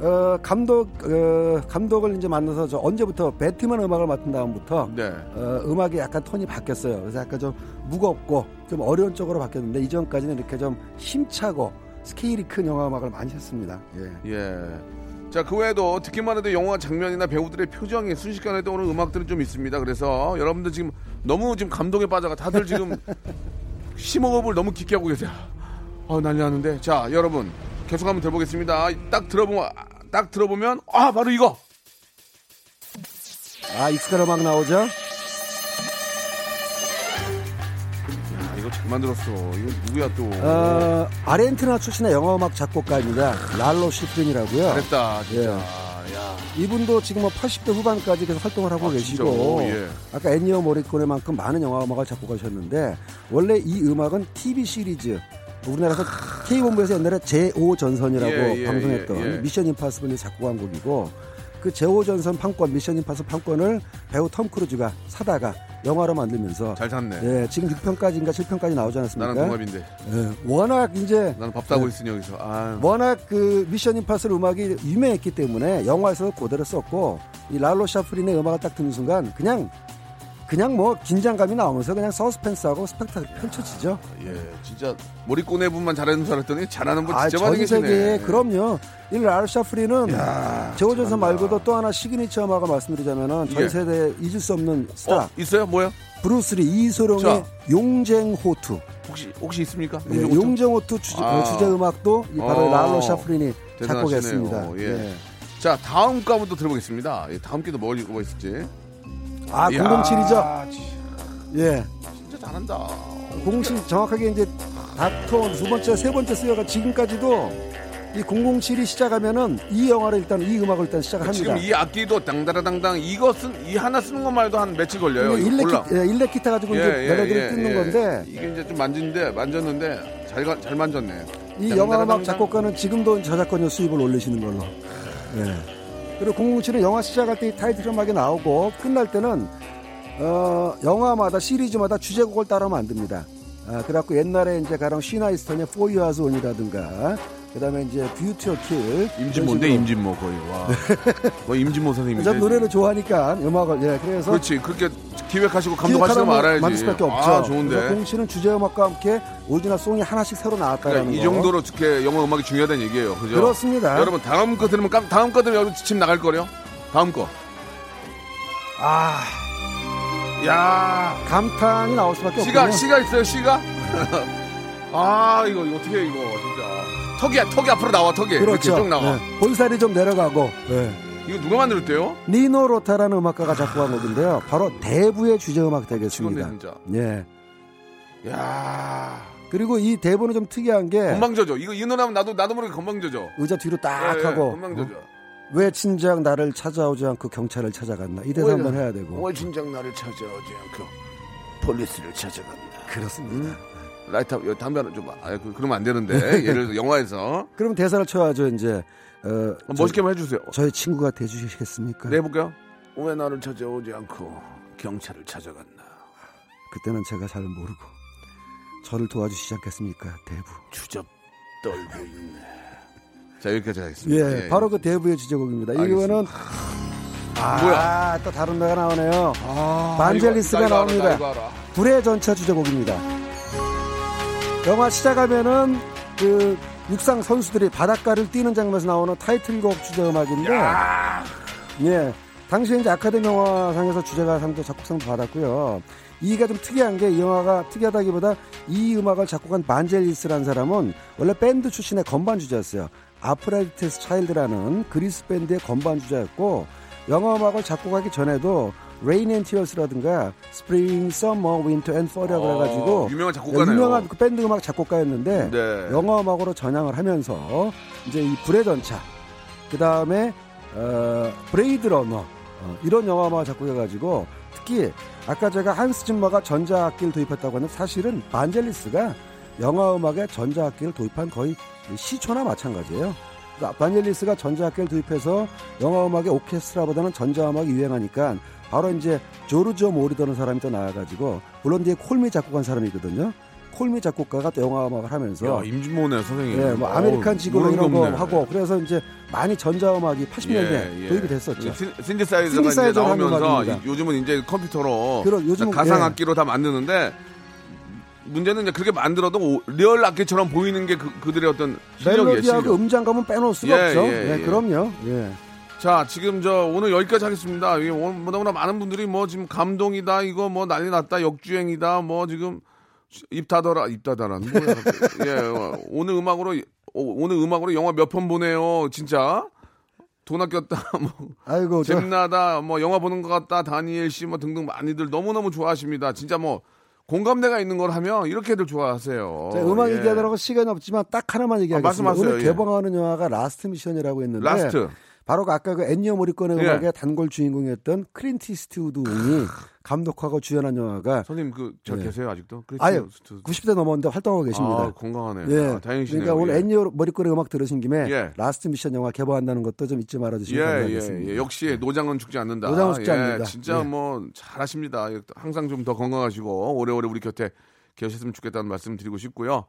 어, 감독 어, 감독을 이제 만나서 저 언제부터 배트맨 음악을 맡은 다음부터 네. 어, 음악이 약간 톤이 바뀌었어요. 그래서 약간 좀 무겁고 좀 어려운 쪽으로 바뀌었는데 이전까지는 이렇게 좀 힘차고 스케일이 큰 영화 음악을 많이 했습니다. 예. 예. 자, 그 외에도 듣기만 해도 영화 장면이나 배우들의 표정이 순식간에 떠오르는 음악들은 좀 있습니다. 그래서 여러분들 지금 너무 지금 감동에 빠져가 다들 지금 심호흡을 너무 깊게 하고 계세요. 아, 난리 나는데. 자, 여러분. 계속 한번 들어보겠습니다. 딱 들어보면, 딱 들어보면, 아, 바로 이거! 아 익숙한 음악 나오죠? 야, 이거 잘 만들었어. 이거 누구야 또. 어, 아르헨티나 출신의 영화 음악 작곡가입니다. 랄로 시프린이라고요. 잘했다, 진짜. 예. 야. 이분도 지금 뭐 80대 후반까지 계속 활동을 하고 아, 계시고 진짜로? 예. 아까 애니어 모리코네만큼 많은 영화 음악을 작곡하셨는데 원래 이 음악은 TV 시리즈 우리나라에서 K본부에서 옛날에 제5전선이라고 예, 예, 방송했던 예, 예. 미션 임파서블이 작곡한 곡이고 그 제5전선 판권 미션 임파서 판권을 배우 톰 크루즈가 사다가 영화로 만들면서 잘 샀네. 예, 지금 6편까지인가 7편까지 나오지 않았습니까? 나는 동갑인데. 예, 워낙 이제 나는 밥 사고 네. 있으니 여기서. 아 워낙 그 미션 임파서블 음악이 유명했기 때문에 영화에서 그대로 썼고 이 랄로 쉬프린의 음악을 딱 듣는 순간 그냥 그냥 뭐 긴장감이 나오면서 그냥 서스펜스하고 스펙타클 펼쳐지죠. 예, 진짜 모리꼬네 분만 잘하는 줄 알았더니 잘하는 분 아, 진짜 많이 전 세계에 계시네. 그럼요. 이 랄로 쉬프린은 제오전선 잘한다. 말고도 또 하나 시그니처 음악을 말씀드리자면은 전 예. 세대 잊을 수 없는 스타 어, 있어요? 뭐요? 브루스리 이소룡의 자. 용쟁호투. 혹시 혹시 있습니까? 네, 용정호투? 용쟁호투 주제, 아. 주제 음악도 이 바로 어. 랄로 샤프린이. 작곡했습니다. 예. 자, 다음 또 들어보겠습니다. 예, 다음 게도 뭐, 뭐 있을지. 아, 이야, 007이죠. 지- 예. 진짜 잘한다. 007 정확하게 이제 닥터 두 번째, 세 번째 쓰여가 지금까지도 이 007이 시작하면은 이 영화를 일단 이 음악을 일단 시작을 합니다. 지금 이 악기도 당다라당당 쓴이 하나 쓰는 것만 해도 한 며칠 걸려요. 일렉, 기, 예, 일렉 기타 가지고 이제 멜로디를 끊는 건데 이게 이제 좀 만지는데 만졌는데 잘 가- 잘 만졌네. 이 영화 음악. 작곡가는 지금도 저작권료 수입을 올리시는 걸로. 예. 그리고 007은 영화 시작할 때이 타이틀 음악이 나오고 끝날 때는 어, 영화마다 시리즈마다 주제곡을 안 됩니다. 아, 그래갖고 옛날에 이제 가령 시나이스턴의 For You As On이라든가 그다음에 이제 뷰티 Kill 임진모인데. 임진모 거의 와. 거의 임진모 선생님인데. 전 노래를 좋아하니까 음악을 예 그래서 그렇지 그렇게 기획하시고 감독하시면 알아야지. 만들 수밖에 없죠. 아 좋은데. 공공칠은 주제 음악과 함께 original song이 하나씩 새로 나왔다라는 그러니까 이 거. 정도로 이렇게 영화 음악이 중요하다는 얘기예요. 그죠? 그렇습니다. 여러분 다음 거 들으면 깜, 다음 거 들으면 여러분 지침 나갈 거요. 다음 거. 아 야 감탄이 나올 수밖에 시가 없군요. 시가 있어요 시가. 아 이거 이거 어떻게 해 이거 진짜. 턱이 턱이 앞으로 나와 턱이 이렇게 그렇죠. 쭉 나와. 네. 볼살이 좀 내려가고 네. 이거 누가 만들었대요? 니노 로타라는 음악가가 작곡한 곡인데요. 바로 대부의 주제 음악 되겠습니다. 진짜. 예. 야 그리고 이 대부는 좀 특이한 게 건방져져. 이거 이 노래하면 나도 나도 모르게 건방져져. 의자 뒤로 딱 예, 예, 하고 건방져져. 어? 왜 친정 나를 찾아오지 않고 경찰을 찾아갔나 이 대사 한번 해야 되고 왜 진작 나를 찾아오지 않고 폴리스를 찾아갔나. 그렇습니다. 라이트 여- 담배 하나 좀 아, 그, 그러면 안 되는데 예를 들어 영화에서 그럼 대사를 쳐야죠 이제. 어, 멋있게 한번 해주세요. 저, 저의 친구가 돼주시겠습니까? 네 해볼까요? 왜 나를 찾아오지 않고 경찰을 찾아갔나? 그때는 제가 잘 모르고 저를 도와주시지 않겠습니까, 대부. 주접 떨고 있네. 자 여기까지 하겠습니다. 예, 바로 그 대부의 주제곡입니다. 이거는 아, 뭐야? 또 다른 데가 나오네요. 아, 반젤리스가 나 알아, 나옵니다. 나 이거 알아. 불의 전차 주제곡입니다. 영화 시작하면은 그 육상 선수들이 바닷가를 뛰는 장면에서 나오는 타이틀곡 주제 음악인데, 예, 당시에 이제 아카데미 영화상에서 주제가 상도 작곡상도 받았고요. 이가 좀 특이한 게 이 영화가 특이하다기보다 이 음악을 작곡한 반젤리스라는 사람은 원래 밴드 출신의 건반 주자였어요. 아프라디테스 차일드라는 그리스 밴드의 건반 주자였고 영화 음악을 작곡하기 전에도 Rain and Tears라든가 Spring, Summer, Winter and Fall이라고 어, 해가지고 유명한 작곡가네요. 유명한 그 밴드 음악 작곡가였는데 네. 영화 음악으로 전향을 하면서 이제 이 불의 전차 그 다음에 어, 블레이드 러너 어, 이런 영화 음악을 작곡해가지고 특히 아까 제가 한스 짐머가 전자악기를 도입했다고 하는 사실은 반젤리스가 영화 음악에 전자악기를 도입한 거의 시초나 마찬가지예요. 그러니까 반젤리스가 전자악기를 도입해서 영화 음악의 오케스트라보다는 전자음악이 유행하니까 바로 이제 조르조 모로더라는 사람이 또 나와가지고 뒤에 Call Me 작곡한 사람이거든요. Call Me 작곡가가 또 영화 음악을 하면서 야, 임진모네 선생님. 예, 뭐 아메리칸 모르는 이런 게거 없네. 하고 그래서 이제 많이 전자음악이 80년대 예, 예. 도입이 됐었죠. 신- 신디사이저가 이제 나오면서. 이- 요즘은 이제 컴퓨터로 그런- 요즘은- 가상 예. 악기로 다 만드는데 문제는 이제 그렇게 만들어도 오- real 악기처럼 보이는 게 그, 그들의 어떤 실력이에요. 멜로디하고 실력. 음장감은 빼놓을 수가 예, 없죠. 예, 예, 예. 그럼요. 예. 자, 지금 저 오늘 여기까지 하겠습니다. 이게 오늘 너무나 많은 분들이 뭐 지금 감동이다, 이거 뭐 난리 났다, 역주행이다, 뭐 지금 입 닫아라, 입 닫아라. 뭐야, 갑자기. 예, 어, 오늘 음악으로 어, 오늘 음악으로 영화 몇 편 보내요, 진짜. 돈 아꼈다, 뭐 아이고 저 재미나다, 뭐 영화 보는 것 같다, 다니엘 씨 뭐 등등 많이들 너무 너무 좋아하십니다. 진짜 뭐 공감대가 있는 걸 하면 이렇게들 좋아하세요. 자, 음악 예. 얘기하느라고 시간이 없지만 딱 하나만 얘기하겠습니다. 말씀하세요, 오늘 예. 개봉하는 영화가 라스트 미션이라고 했는데 라스트. 바로 그 아까 그 엔니오 모리꼬네의 예. 음악의 단골 주인공이었던 클린트 이스트우드 감독하고 주연한 영화가 선생님 그잘 예. 계세요 아직도? 크리스티안 90대 넘었는데 활동하고 계십니다. 아, 건강하네요. 예. 아, 다행이시네요. 그러니까 오늘 예. 엔니오 모리꼬네의 음악 들으신 김에 예. 라스트 미션 영화 개봉한다는 것도 좀 잊지 말아주시면 예, 예, 감사하겠습니다. 예. 역시 노장은 죽지 않는다. 노장은 죽지 예, 않는다. 진짜 예. 뭐 잘하십니다. 항상 좀 더 건강하시고 오래오래 우리 곁에 계셨으면 좋겠다는 말씀 드리고 싶고요.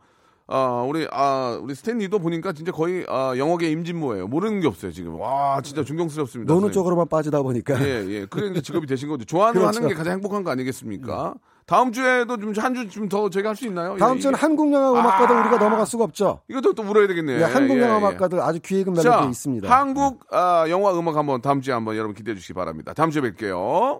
아, 우리 아, 우리 스탠리도 보니까 진짜 거의 아, 영화계 임진모예요. 모르는 게 없어요, 지금. 와, 진짜 존경스럽습니다. 노는. 쪽으로만 빠지다 보니까 예, 예. 그래 이제 직업이 되신 거죠. 좋아하는 그렇죠. 하는 게 가장 행복한 거 아니겠습니까? 다음 주에도 좀 한 주 좀 더 저희가 할 수 있나요? 다음 예, 주는 한국 영화 음악가들 아. 우리가 넘어갈 수가 없죠. 이것도 또 물어야 되겠네요. 예, 한국 예, 영화 예. 음악가들 아주 귀 익은 자, 멜로디 있습니다. 한국 아, 영화 음악 한번 다음 주에 한번 여러분 기대해 주시기 바랍니다. 다음 주에 뵐게요.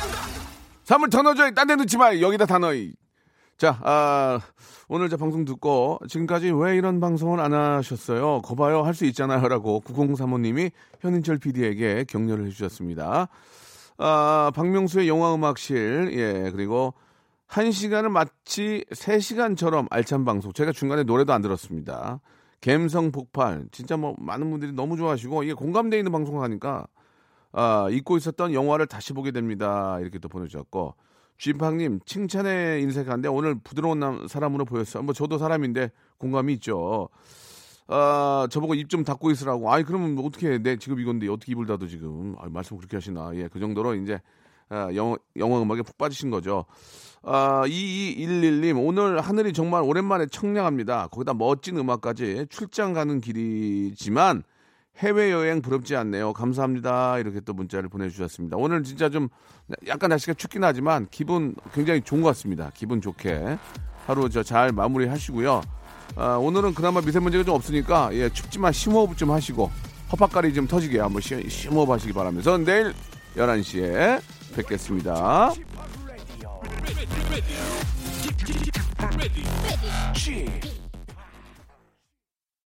선물 더 넣어줘. 딴데 넣지 마. 여기다 다 넣어. 자, 아, 오늘 저 방송 듣고 지금까지 왜 이런 방송을 안 하셨어요? 거봐요. 할 수 있잖아요. 라고 9035님이 현인철 PD에게 격려를 해주셨습니다. 아, 박명수의 영화음악실, 예, 그리고 한 시간을 마치 세 시간처럼 알찬 방송. 제가 중간에 노래도 안 들었습니다. 갬성 폭발. 진짜 뭐 많은 분들이 너무 좋아하시고 이게 공감대 있는 방송을 하니까 아, 잊고 있었던 영화를 다시 보게 됩니다. 이렇게 또 보내주셨고 쥐팡님 칭찬의 인색한데 오늘 부드러운 남, 사람으로 보였어요. 뭐 저도 사람인데 공감이 있죠. 아, 저보고 입 좀 닫고 있으라고. 아이 그러면 뭐 어떻게 해? 내 지금 이건데 어떻게 입을 닫어 지금? 아, 말씀 그렇게 하시나? 예, 그 정도로 이제 아, 영화 영화 음악에 푹 빠지신 거죠. 아, 2211님 오늘 하늘이 정말 오랜만에 청량합니다. 거기다 멋진 음악까지 출장 가는 길이지만 해외여행 부럽지 않네요. 감사합니다. 이렇게 또 문자를 보내주셨습니다. 오늘 진짜 좀 약간 날씨가 춥긴 하지만 기분 굉장히 좋은 것 같습니다. 기분 좋게 하루 저 잘 마무리 하시고요. 아, 오늘은 그나마 미세먼지가 좀 없으니까 예, 춥지만 심호흡 좀 하시고 허파까리 좀 터지게 한번 시, 심호흡 하시기 바라면서 내일 11시에 뵙겠습니다. Ready.